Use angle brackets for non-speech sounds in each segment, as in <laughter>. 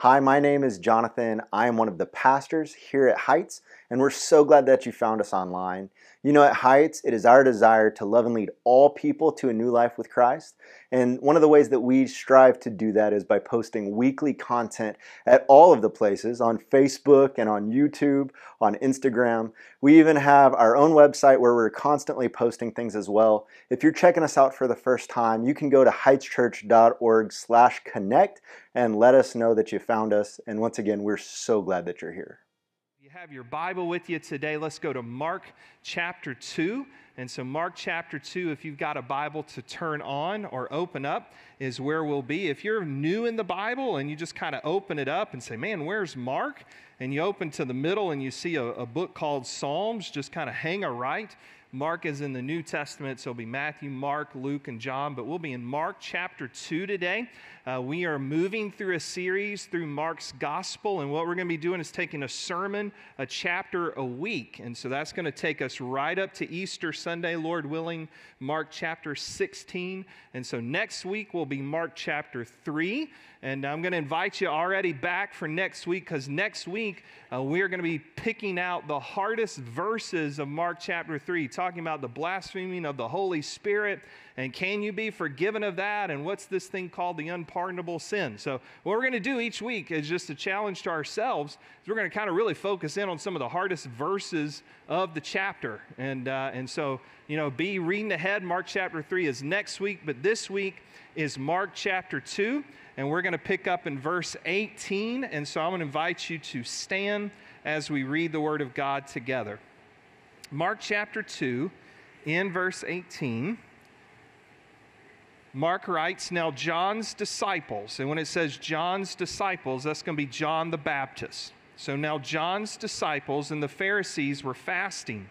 Hi, my name is Jonathan. I am one of the pastors here at Heights, and we're so glad that you found us online. You know, at Heights, it is our desire to love and lead all people to a new life with Christ. And one of the ways that we strive to do that is by posting weekly content at all of the places on Facebook and on YouTube, on Instagram. We even have our own website where we're constantly posting things as well. If you're checking us out for the first time, you can go to heightschurch.org/connect and let us know that you found us. And once again, we're so glad that you're here. You have your Bible with you today. Let's go to Mark chapter 2. And so, Mark chapter 2, if you've got a Bible to turn on or open up, is where we'll be. If you're new in the Bible and you just kind of open it up and say, Man, where's Mark? And you open to the middle and you see a, a book called Psalms, just kind of hang a right. Mark is in the New Testament, so it'll be Matthew, Mark, Luke, and John, but we'll be in Mark chapter 2 today. Uh, we are moving through a series through Mark's gospel, and what we're going to be doing is taking a sermon, a chapter a week. And so that's going to take us right up to Easter Sunday, Lord willing, Mark chapter 16. And so next week will be Mark chapter 3. And I'm going to invite you already back for next week because next week uh, we're going to be picking out the hardest verses of Mark chapter 3, talking about the blaspheming of the Holy Spirit and can you be forgiven of that? And what's this thing called the unpardonable sin? So, what we're going to do each week is just a challenge to ourselves. We're going to kind of really focus in on some of the hardest verses of the chapter. And, uh, and so, you know, be reading ahead. Mark chapter 3 is next week, but this week is Mark chapter 2. And we're going to pick up in verse 18. And so, I'm going to invite you to stand as we read the Word of God together. Mark chapter 2, in verse 18. Mark writes, Now John's disciples, and when it says John's disciples, that's going to be John the Baptist. So now John's disciples and the Pharisees were fasting,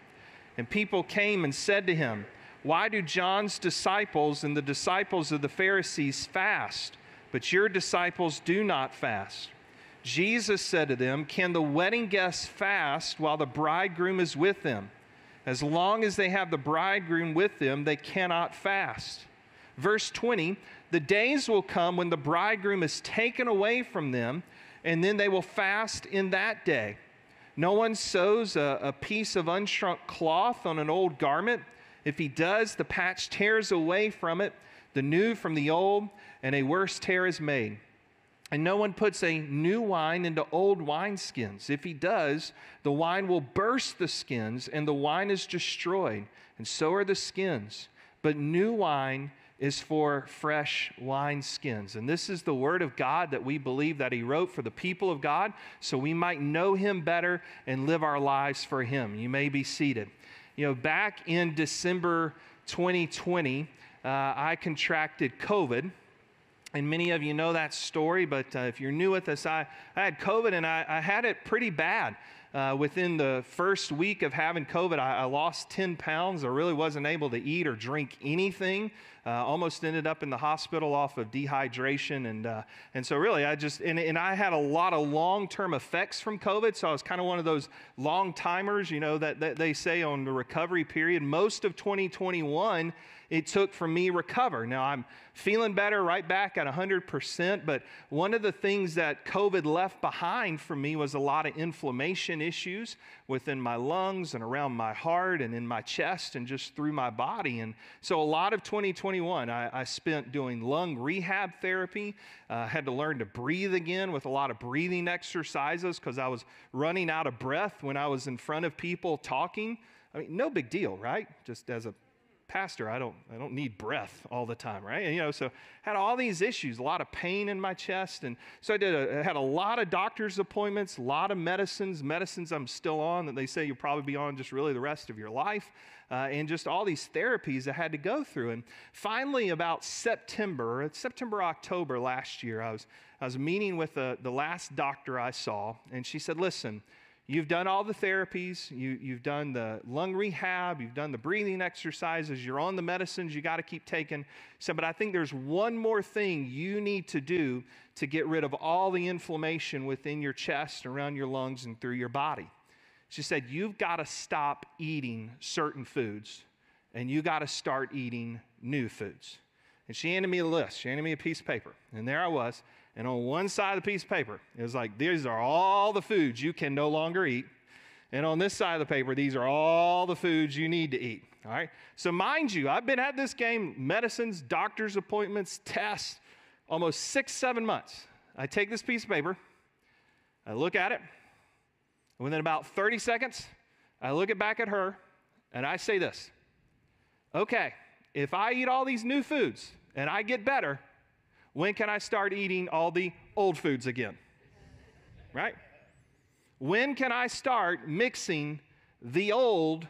and people came and said to him, Why do John's disciples and the disciples of the Pharisees fast, but your disciples do not fast? Jesus said to them, Can the wedding guests fast while the bridegroom is with them? As long as they have the bridegroom with them, they cannot fast. Verse 20 The days will come when the bridegroom is taken away from them, and then they will fast in that day. No one sews a, a piece of unshrunk cloth on an old garment. If he does, the patch tears away from it, the new from the old, and a worse tear is made. And no one puts a new wine into old wineskins. If he does, the wine will burst the skins, and the wine is destroyed, and so are the skins. But new wine is for fresh wineskins. And this is the word of God that we believe that he wrote for the people of God so we might know him better and live our lives for him. You may be seated. You know, back in December 2020, uh, I contracted COVID. And many of you know that story, but uh, if you're new with us, I, I had COVID and I, I had it pretty bad. Uh, within the first week of having COVID, I, I, lost 10 pounds. I really wasn't able to eat or drink anything. Uh, almost ended up in the hospital off of dehydration. And, uh, and so, really, I just, and, and I had a lot of long term effects from COVID. So, I was kind of one of those long timers, you know, that, that they say on the recovery period. Most of 2021, it took for me to recover. Now I'm feeling better right back at 100%, but one of the things that COVID left behind for me was a lot of inflammation issues within my lungs and around my heart and in my chest and just through my body. And so a lot of 2021 I, I spent doing lung rehab therapy. Uh, had to learn to breathe again with a lot of breathing exercises because I was running out of breath when I was in front of people talking. I mean, no big deal, right? Just as a pastor, I don't, I don't need breath all the time, right? And, you know, so had all these issues, a lot of pain in my chest. And so I did a, had a lot of doctor's appointments, a lot of medicines, medicines I'm still on that they say you'll probably be on just really the rest of your life. Uh, and just all these therapies I had to go through. And finally, about September, September, October last year, I was, I was meeting with the, the last doctor I saw, and she said, Listen, You've done all the therapies, you, you've done the lung rehab, you've done the breathing exercises, you're on the medicines you got to keep taking. So, but I think there's one more thing you need to do to get rid of all the inflammation within your chest, around your lungs, and through your body. She said, You've got to stop eating certain foods and you got to start eating new foods. And she handed me a list, she handed me a piece of paper. And there I was, And on one side of the piece of paper, it was like, these are all the foods you can no longer eat. And on this side of the paper, these are all the foods you need to eat. All right. So, mind you, I've been at this game medicines, doctor's appointments, tests, almost six, seven months. I take this piece of paper, I look at it, and within about 30 seconds, I look it back at her, and I say this Okay, if I eat all these new foods and I get better, when can I start eating all the old foods again? Right? When can I start mixing the old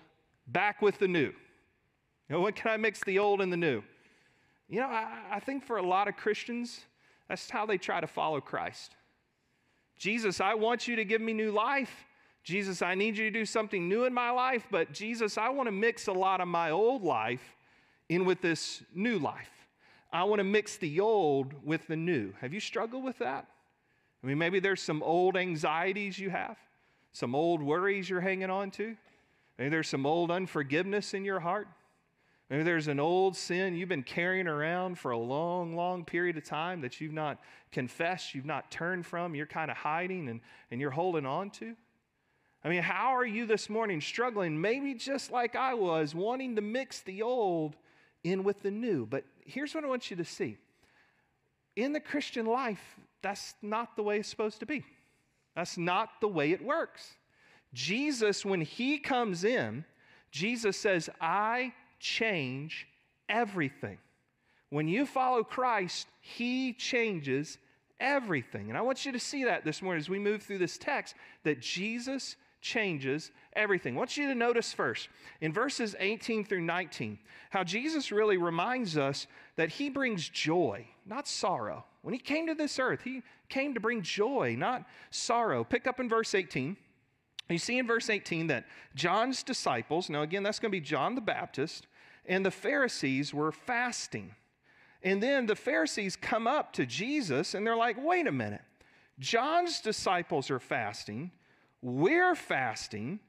back with the new? You know, when can I mix the old and the new? You know, I, I think for a lot of Christians, that's how they try to follow Christ. Jesus, I want you to give me new life. Jesus, I need you to do something new in my life, but Jesus, I want to mix a lot of my old life in with this new life. I want to mix the old with the new. Have you struggled with that? I mean, maybe there's some old anxieties you have, some old worries you're hanging on to. Maybe there's some old unforgiveness in your heart. Maybe there's an old sin you've been carrying around for a long, long period of time that you've not confessed, you've not turned from, you're kind of hiding and, and you're holding on to. I mean, how are you this morning struggling, maybe just like I was, wanting to mix the old in with the new? But here's what I want you to see in the Christian life, that's not the way it's supposed to be. That's not the way it works. Jesus, when he comes in, Jesus says, I change everything. When you follow Christ, he changes everything. And I want you to see that this morning as we move through this text that Jesus changes everything. I want you to notice first in verses 18 through 19 how Jesus really reminds us that he brings joy, not sorrow. When he came to this earth, he came to bring joy, not sorrow. Pick up in verse 18. You see in verse 18 that John's disciples, now again, that's going to be John the Baptist, and the Pharisees were fasting. And then the Pharisees come up to Jesus and they're like, wait a minute. John's disciples are fasting, we're fasting,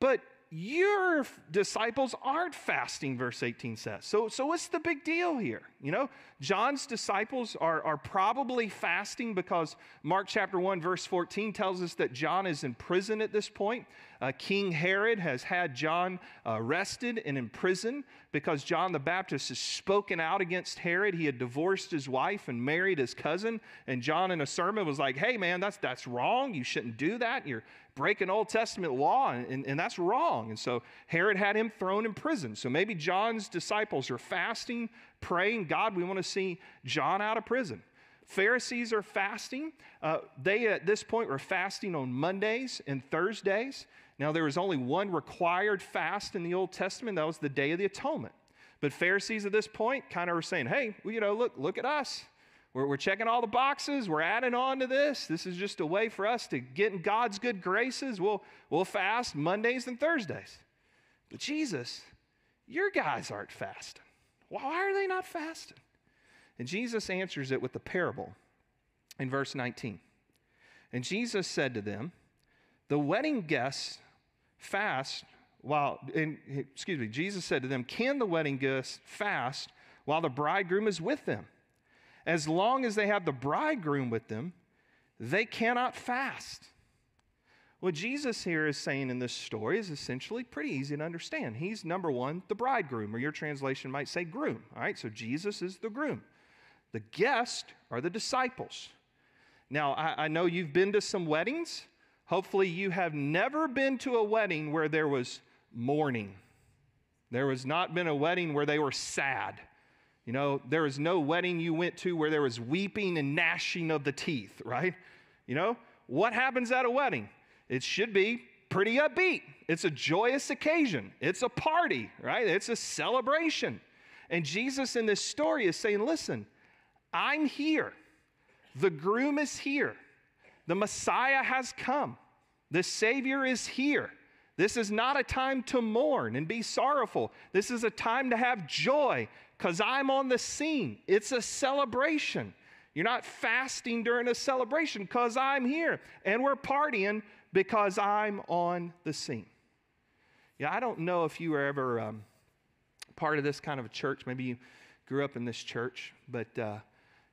but your disciples aren't fasting, verse 18 says. So, so what's the big deal here? You know, John's disciples are, are probably fasting because Mark chapter 1, verse 14 tells us that John is in prison at this point. Uh, King Herod has had John arrested and in prison because John the Baptist has spoken out against Herod. He had divorced his wife and married his cousin. And John, in a sermon, was like, hey, man, that's, that's wrong. You shouldn't do that. You're breaking Old Testament law, and, and that's wrong. And so Herod had him thrown in prison. So maybe John's disciples are fasting, praying, God, we want to see John out of prison. Pharisees are fasting. Uh, they, at this point, were fasting on Mondays and Thursdays. Now, there was only one required fast in the Old Testament, that was the Day of the Atonement. But Pharisees at this point kind of were saying, hey, well, you know, look, look at us. We're, we're checking all the boxes. We're adding on to this. This is just a way for us to get in God's good graces. We'll, we'll fast Mondays and Thursdays. But Jesus, your guys aren't fasting. Why are they not fasting? And Jesus answers it with a parable in verse 19. And Jesus said to them, The wedding guests fast while, and, excuse me, Jesus said to them, Can the wedding guests fast while the bridegroom is with them? As long as they have the bridegroom with them, they cannot fast. What Jesus here is saying in this story is essentially pretty easy to understand. He's number one, the bridegroom, or your translation might say groom. All right, so Jesus is the groom. The guests are the disciples. Now, I, I know you've been to some weddings. Hopefully, you have never been to a wedding where there was mourning. There has not been a wedding where they were sad. You know, there is no wedding you went to where there was weeping and gnashing of the teeth, right? You know, what happens at a wedding? It should be pretty upbeat. It's a joyous occasion, it's a party, right? It's a celebration. And Jesus in this story is saying, listen, I'm here. The groom is here. The Messiah has come. The Savior is here. This is not a time to mourn and be sorrowful. This is a time to have joy because I'm on the scene. It's a celebration. You're not fasting during a celebration because I'm here. And we're partying because I'm on the scene. Yeah, I don't know if you were ever um, part of this kind of a church. Maybe you grew up in this church, but uh,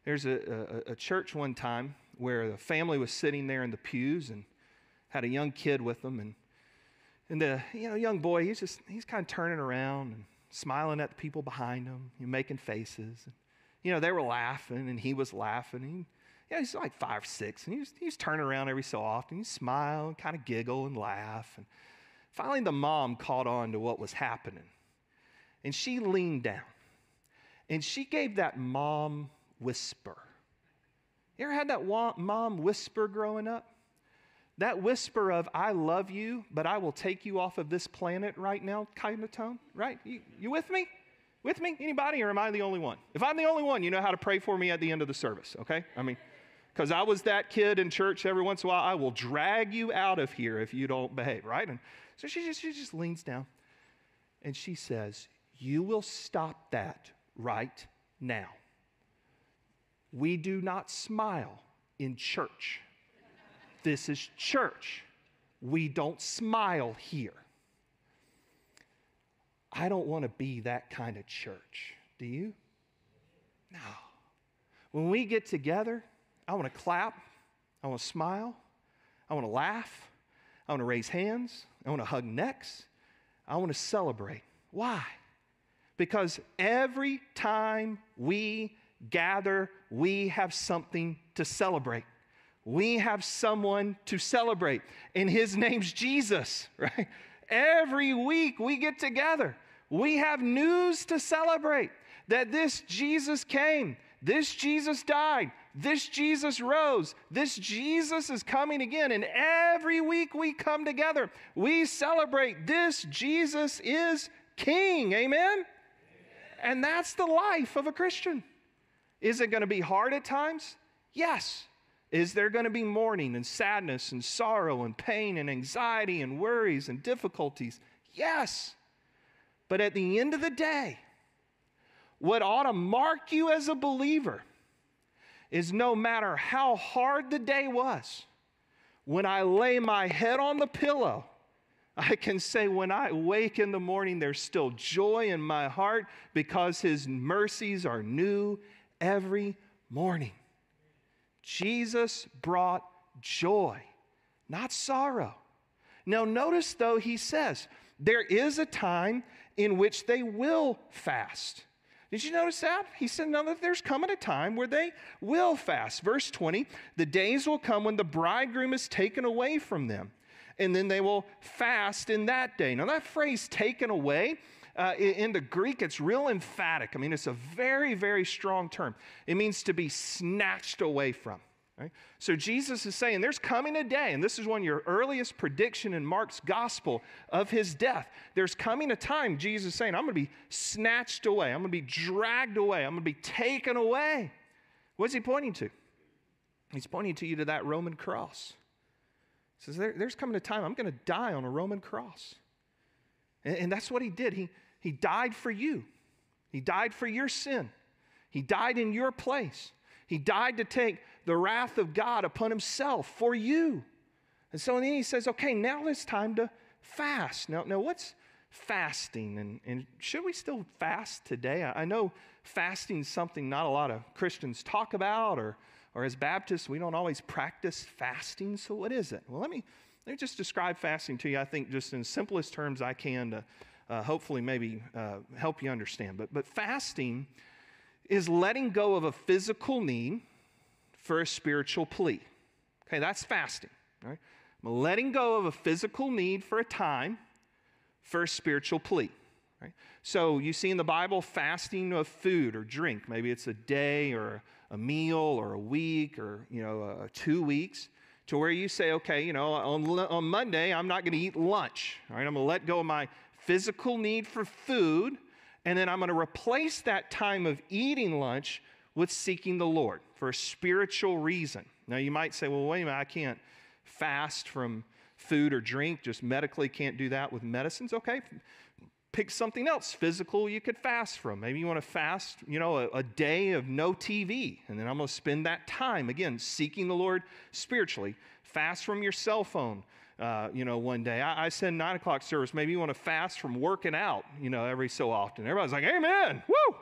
There's a, a, a church one time where the family was sitting there in the pews and had a young kid with them. And, and the you know, young boy, he's just, he's kind of turning around and smiling at the people behind him, you know, making faces. And, you know, they were laughing and he was laughing. He, yeah, he's like five, six, and he was, he was turning around every so often. He'd smile and kind of giggle and laugh. And finally, the mom caught on to what was happening. And she leaned down and she gave that mom whisper. You ever had that mom whisper growing up? That whisper of, I love you, but I will take you off of this planet right now kind of tone, right? You, you with me? With me? Anybody, or am I the only one? If I'm the only one, you know how to pray for me at the end of the service, okay? I mean, because I was that kid in church every once in a while, I will drag you out of here if you don't behave, right? And so she just, she just leans down and she says, You will stop that right now. We do not smile in church. This is church. We don't smile here. I don't want to be that kind of church. Do you? No. When we get together, I want to clap. I want to smile. I want to laugh. I want to raise hands. I want to hug necks. I want to celebrate. Why? Because every time we gather, we have something to celebrate. We have someone to celebrate, and his name's Jesus, <laughs> right? Every week we get together. We have news to celebrate that this Jesus came, this Jesus died, this Jesus rose, this Jesus is coming again. And every week we come together, we celebrate this Jesus is King. Amen? Amen. And that's the life of a Christian. Is it going to be hard at times? Yes. Is there going to be mourning and sadness and sorrow and pain and anxiety and worries and difficulties? Yes. But at the end of the day, what ought to mark you as a believer is no matter how hard the day was, when I lay my head on the pillow, I can say when I wake in the morning, there's still joy in my heart because His mercies are new every morning. Jesus brought joy, not sorrow. Now, notice though, he says, there is a time in which they will fast. Did you notice that? He said, Now that there's coming a time where they will fast. Verse 20, the days will come when the bridegroom is taken away from them, and then they will fast in that day. Now, that phrase, taken away, uh, in the Greek, it's real emphatic. I mean, it's a very, very strong term. It means to be snatched away from. Right? So Jesus is saying there's coming a day, and this is one of your earliest prediction in Mark's gospel of his death. There's coming a time, Jesus is saying, I'm going to be snatched away. I'm going to be dragged away. I'm going to be taken away. What's he pointing to? He's pointing to you to that Roman cross. Says, there, There's coming a time I'm going to die on a Roman cross. And, and that's what he did. He, he died for you, he died for your sin, he died in your place. He died to take the wrath of God upon himself for you. And so then he says, okay, now it's time to fast. Now, now what's fasting? And, and should we still fast today? I, I know fasting is something not a lot of Christians talk about, or, or as Baptists, we don't always practice fasting. So what is it? Well, let me, let me just describe fasting to you, I think, just in simplest terms I can to uh, hopefully maybe uh, help you understand. But, but fasting is letting go of a physical need for a spiritual plea. Okay, that's fasting. Right? I'm letting go of a physical need for a time for a spiritual plea. Right? So you see in the Bible fasting of food or drink. Maybe it's a day or a meal or a week or you know uh, two weeks to where you say, okay, you know, on, on Monday I'm not going to eat lunch. All right, I'm going to let go of my physical need for food and then I'm going to replace that time of eating lunch with seeking the Lord for a spiritual reason. Now, you might say, well, wait a minute, I can't fast from food or drink, just medically can't do that with medicines. Okay, pick something else physical you could fast from. Maybe you want to fast, you know, a, a day of no TV, and then I'm going to spend that time, again, seeking the Lord spiritually. Fast from your cell phone uh, you know, one day. I, I said nine o'clock service, maybe you want to fast from working out, you know, every so often. Everybody's like, Amen, woo!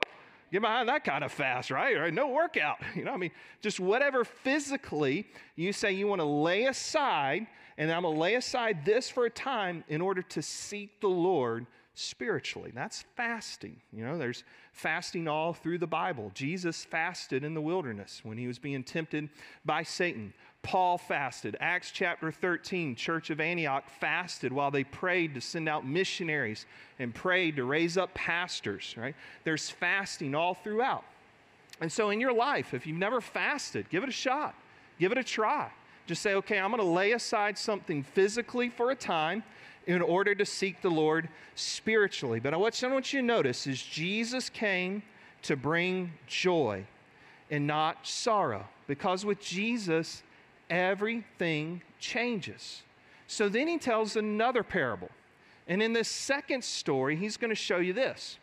get behind that kind of fast, right? Or no workout. <laughs> You know, I mean, just whatever physically you say you want to lay aside, and I'm going to lay aside this for a time in order to seek the Lord spiritually. That's fasting. You know, there's fasting all through the Bible. Jesus fasted in the wilderness when he was being tempted by Satan. Paul fasted. Acts chapter 13, Church of Antioch fasted while they prayed to send out missionaries and prayed to raise up pastors, right? There's fasting all throughout. And so in your life, if you've never fasted, give it a shot. Give it a try. Just say, okay, I'm going to lay aside something physically for a time in order to seek the Lord spiritually. But what I want you to notice is Jesus came to bring joy and not sorrow. Because with Jesus, everything changes. So then he tells another parable. And in this second story, he's going to show you this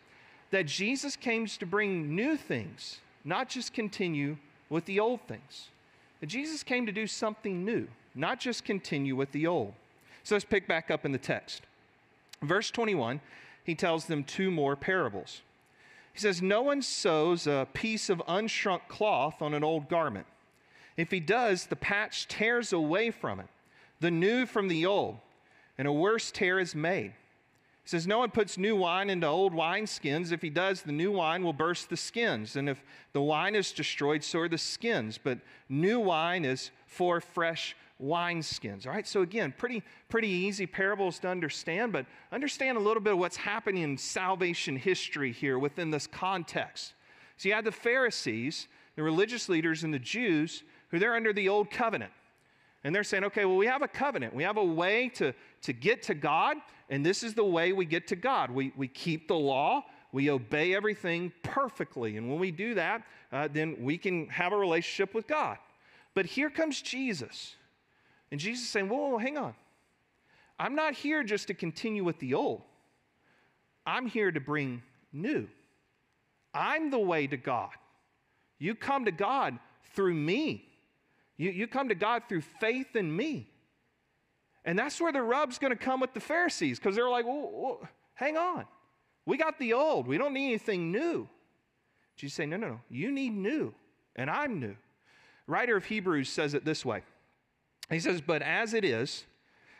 that Jesus came to bring new things, not just continue with the old things. Jesus came to do something new, not just continue with the old. So let's pick back up in the text. Verse 21, he tells them two more parables. He says, No one sews a piece of unshrunk cloth on an old garment. If he does, the patch tears away from it, the new from the old, and a worse tear is made. He says, No one puts new wine into old wineskins. If he does, the new wine will burst the skins. And if the wine is destroyed, so are the skins. But new wine is for fresh wineskins. All right, so again, pretty, pretty easy parables to understand, but understand a little bit of what's happening in salvation history here within this context. So you had the Pharisees, the religious leaders, and the Jews who they're under the old covenant. And they're saying, okay, well, we have a covenant. We have a way to, to get to God, and this is the way we get to God. We, we keep the law, we obey everything perfectly. And when we do that, uh, then we can have a relationship with God. But here comes Jesus. And Jesus is saying, whoa, whoa, hang on. I'm not here just to continue with the old, I'm here to bring new. I'm the way to God. You come to God through me. You, you come to God through faith in me. And that's where the rub's going to come with the Pharisees because they're like, well, well, hang on. We got the old. We don't need anything new. Jesus say, no, no, no. You need new, and I'm new. Writer of Hebrews says it this way. He says, But as it is,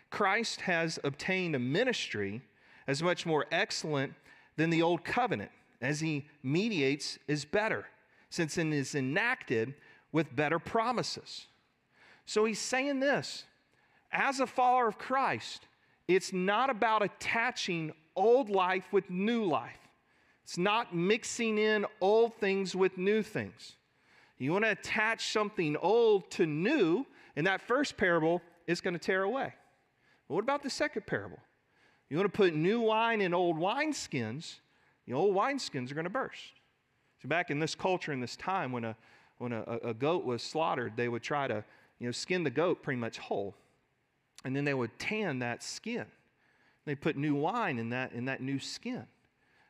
Christ has obtained a ministry as much more excellent than the old covenant, as he mediates is better, since it is enacted with better promises. So he's saying this as a follower of Christ, it's not about attaching old life with new life. It's not mixing in old things with new things. You want to attach something old to new, in that first parable, it's going to tear away. But what about the second parable? You want to put new wine in old wineskins, the old wineskins are going to burst. So, back in this culture, in this time, when a, when a, a goat was slaughtered, they would try to you know, skin the goat pretty much whole. And then they would tan that skin. They put new wine in that, in that new skin.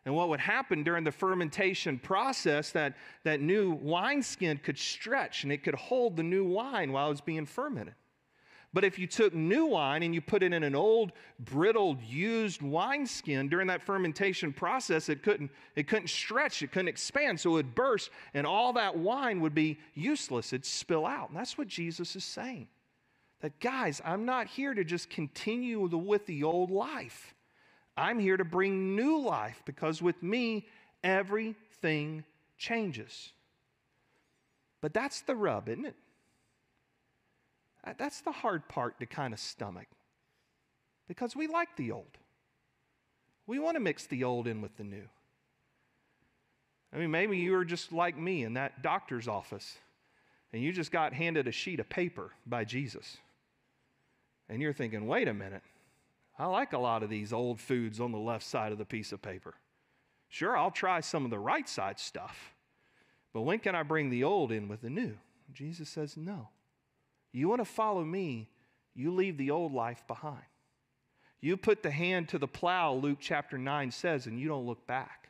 And what would happen during the fermentation process, that, that new wineskin could stretch and it could hold the new wine while it was being fermented. But if you took new wine and you put it in an old, brittle, used wineskin during that fermentation process, it couldn't, it couldn't stretch, it couldn't expand, so it would burst, and all that wine would be useless. It'd spill out. And that's what Jesus is saying. That, guys, I'm not here to just continue the, with the old life. I'm here to bring new life because with me, everything changes. But that's the rub, isn't it? Uh, that's the hard part to kind of stomach because we like the old. We want to mix the old in with the new. I mean, maybe you are just like me in that doctor's office and you just got handed a sheet of paper by Jesus. And you're thinking, wait a minute, I like a lot of these old foods on the left side of the piece of paper. Sure, I'll try some of the right side stuff, but when can I bring the old in with the new? Jesus says, no. You want to follow me, you leave the old life behind. You put the hand to the plow, Luke chapter 9 says, and you don't look back.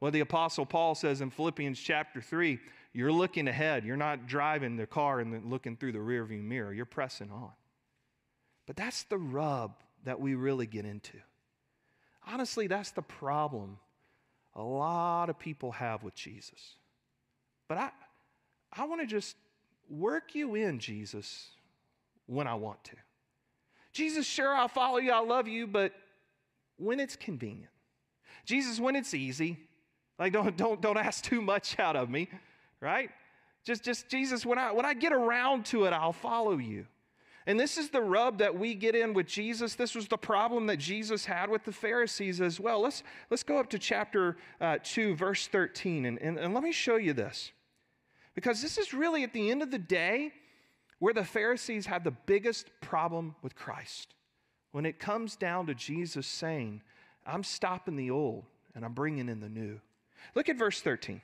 Well, the Apostle Paul says in Philippians chapter 3, you're looking ahead. You're not driving the car and looking through the rearview mirror. You're pressing on. But that's the rub that we really get into. Honestly, that's the problem a lot of people have with Jesus. But I, I want to just work you in, Jesus, when I want to. Jesus, sure, I'll follow you, I love you, but when it's convenient. Jesus, when it's easy, like don't, don't, don't ask too much out of me, right? Just, just Jesus, when I, when I get around to it, I'll follow you. And this is the rub that we get in with Jesus. This was the problem that Jesus had with the Pharisees as well. Let's, let's go up to chapter uh, 2, verse 13, and, and, and let me show you this. Because this is really, at the end of the day, where the Pharisees had the biggest problem with Christ. When it comes down to Jesus saying, I'm stopping the old and I'm bringing in the new. Look at verse 13.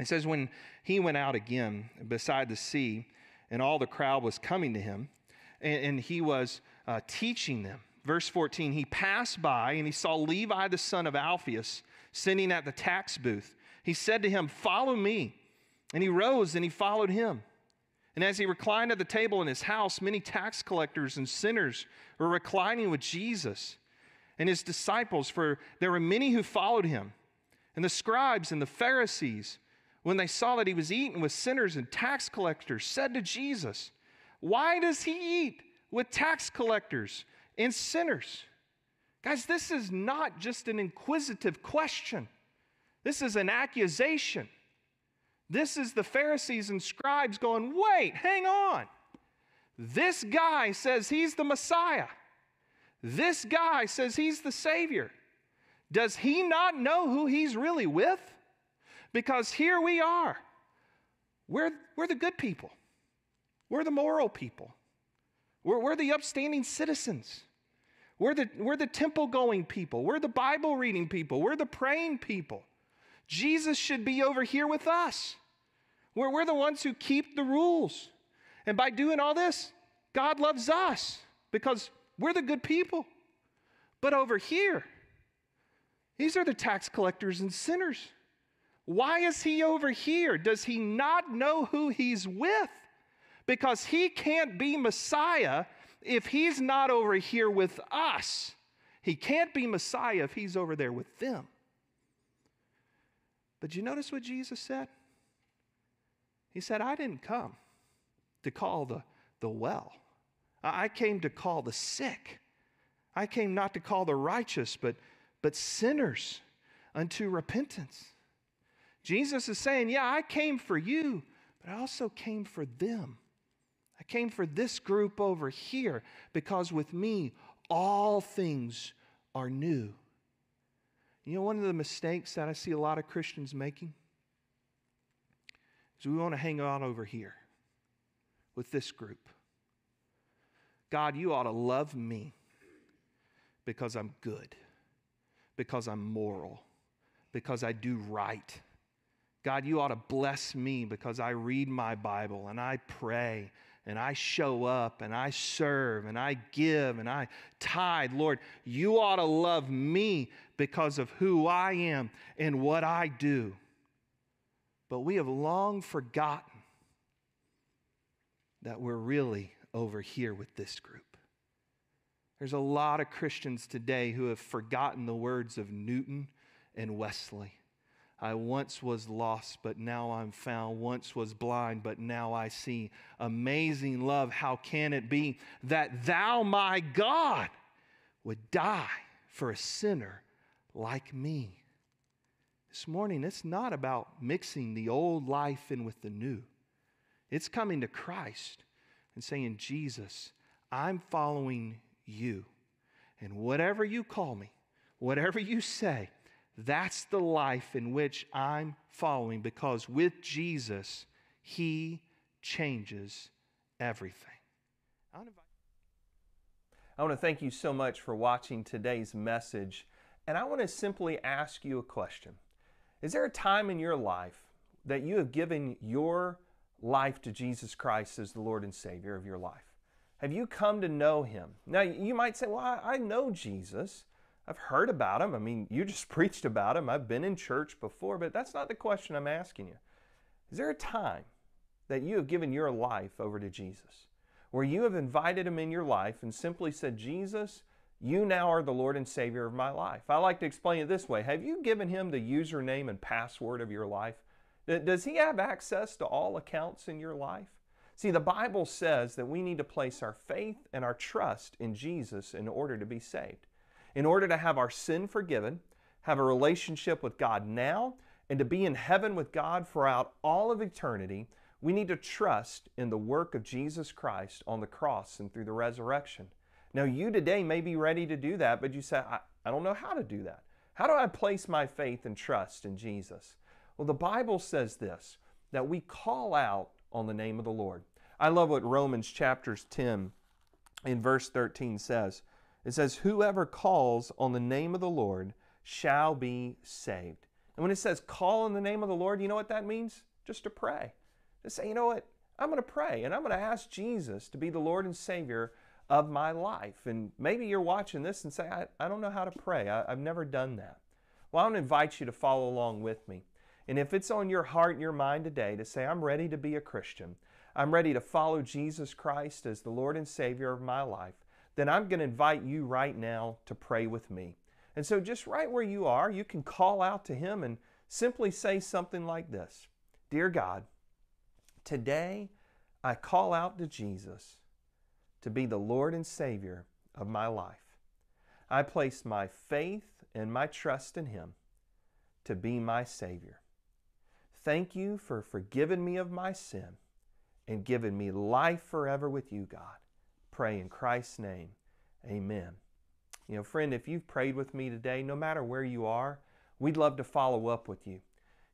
It says, When he went out again beside the sea, and all the crowd was coming to him, and, and he was uh, teaching them. Verse 14, he passed by and he saw Levi the son of Alphaeus sitting at the tax booth. He said to him, Follow me. And he rose and he followed him. And as he reclined at the table in his house, many tax collectors and sinners were reclining with Jesus and his disciples, for there were many who followed him. And the scribes and the Pharisees, when they saw that he was eating with sinners and tax collectors, said to Jesus, Why does he eat with tax collectors and sinners? Guys, this is not just an inquisitive question, this is an accusation. This is the Pharisees and scribes going, wait, hang on. This guy says he's the Messiah. This guy says he's the Savior. Does he not know who he's really with? Because here we are. We're, we're the good people, we're the moral people, we're, we're the upstanding citizens. We're the, we're the temple going people. We're the Bible reading people. We're the praying people. Jesus should be over here with us. We're, we're the ones who keep the rules. And by doing all this, God loves us because we're the good people. But over here, these are the tax collectors and sinners. Why is he over here? Does he not know who he's with? Because he can't be Messiah if he's not over here with us. He can't be Messiah if he's over there with them. But you notice what Jesus said? He said, I didn't come to call the, the well, I came to call the sick. I came not to call the righteous, but, but sinners unto repentance. Jesus is saying, Yeah, I came for you, but I also came for them. Came for this group over here because with me, all things are new. You know, one of the mistakes that I see a lot of Christians making is we want to hang out over here with this group. God, you ought to love me because I'm good, because I'm moral, because I do right. God, you ought to bless me because I read my Bible and I pray and I show up and I serve and I give and I tithe. Lord, you ought to love me because of who I am and what I do. But we have long forgotten that we're really over here with this group. There's a lot of Christians today who have forgotten the words of Newton and Wesley. I once was lost, but now I'm found. Once was blind, but now I see. Amazing love, how can it be that thou, my God, would die for a sinner like me? This morning, it's not about mixing the old life in with the new. It's coming to Christ and saying, Jesus, I'm following you. And whatever you call me, whatever you say, that's the life in which I'm following because with Jesus, He changes everything. I want to thank you so much for watching today's message. And I want to simply ask you a question Is there a time in your life that you have given your life to Jesus Christ as the Lord and Savior of your life? Have you come to know Him? Now, you might say, Well, I know Jesus. I've heard about him. I mean, you just <laughs> preached about him. I've been in church before, but that's not the question I'm asking you. Is there a time that you have given your life over to Jesus, where you have invited him in your life and simply said, Jesus, You now are the Lord and Savior of my life. I like to explain it this way Have you given Him the username and password of your life? Does He have access to all accounts in your life? See, the Bible says that we need to place our faith and our trust in Jesus in order to be saved. In order to have our sin forgiven, have a relationship with God now, and to be in heaven with God throughout all of eternity, we need to trust in the work of Jesus Christ on the cross and through the resurrection. Now, you today may be ready to do that, but you say, I, I don't know how to do that. How do I place my faith and trust in Jesus? Well, the Bible says this that we call out on the name of the Lord. I love what Romans chapters 10 in verse 13 says. It says, Whoever calls on the name of the Lord shall be saved. And when it says call on the name of the Lord, you know what that means? Just to pray. To say, you know what? I'm going to pray and I'm going to ask Jesus to be the Lord and Savior of my life. And maybe you're watching this and say, I, I don't know how to pray. I, I've never done that. Well, I want to invite you to follow along with me. And if it's on your heart and your mind today to say, I'm ready to be a Christian, I'm ready to follow Jesus Christ as the Lord and Savior of my life, then I'm going to invite you right now to pray with me. And so, just right where you are, you can call out to Him and simply say something like this Dear God, today I call out to Jesus to be the Lord and Savior of my life. I place my faith and my trust in Him to be my Savior. Thank you for forgiving me of my sin and giving me life forever with you, God. Pray in Christ's name. Amen. You know, friend, if you've prayed with me today, no matter where you are, we'd love to follow up with you.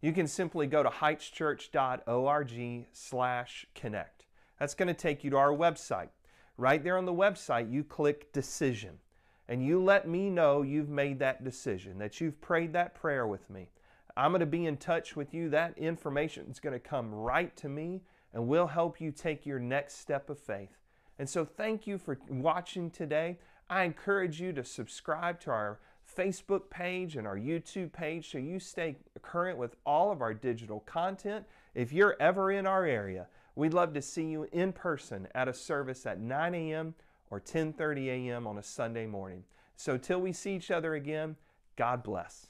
You can simply go to heightschurch.org slash connect. That's going to take you to our website. Right there on the website, you click decision and you let me know you've made that decision, that you've prayed that prayer with me. I'm going to be in touch with you. That information is going to come right to me and we'll help you take your next step of faith. And so, thank you for watching today. I encourage you to subscribe to our Facebook page and our YouTube page so you stay current with all of our digital content. If you're ever in our area, we'd love to see you in person at a service at 9 a.m. or 10:30 a.m. on a Sunday morning. So till we see each other again, God bless.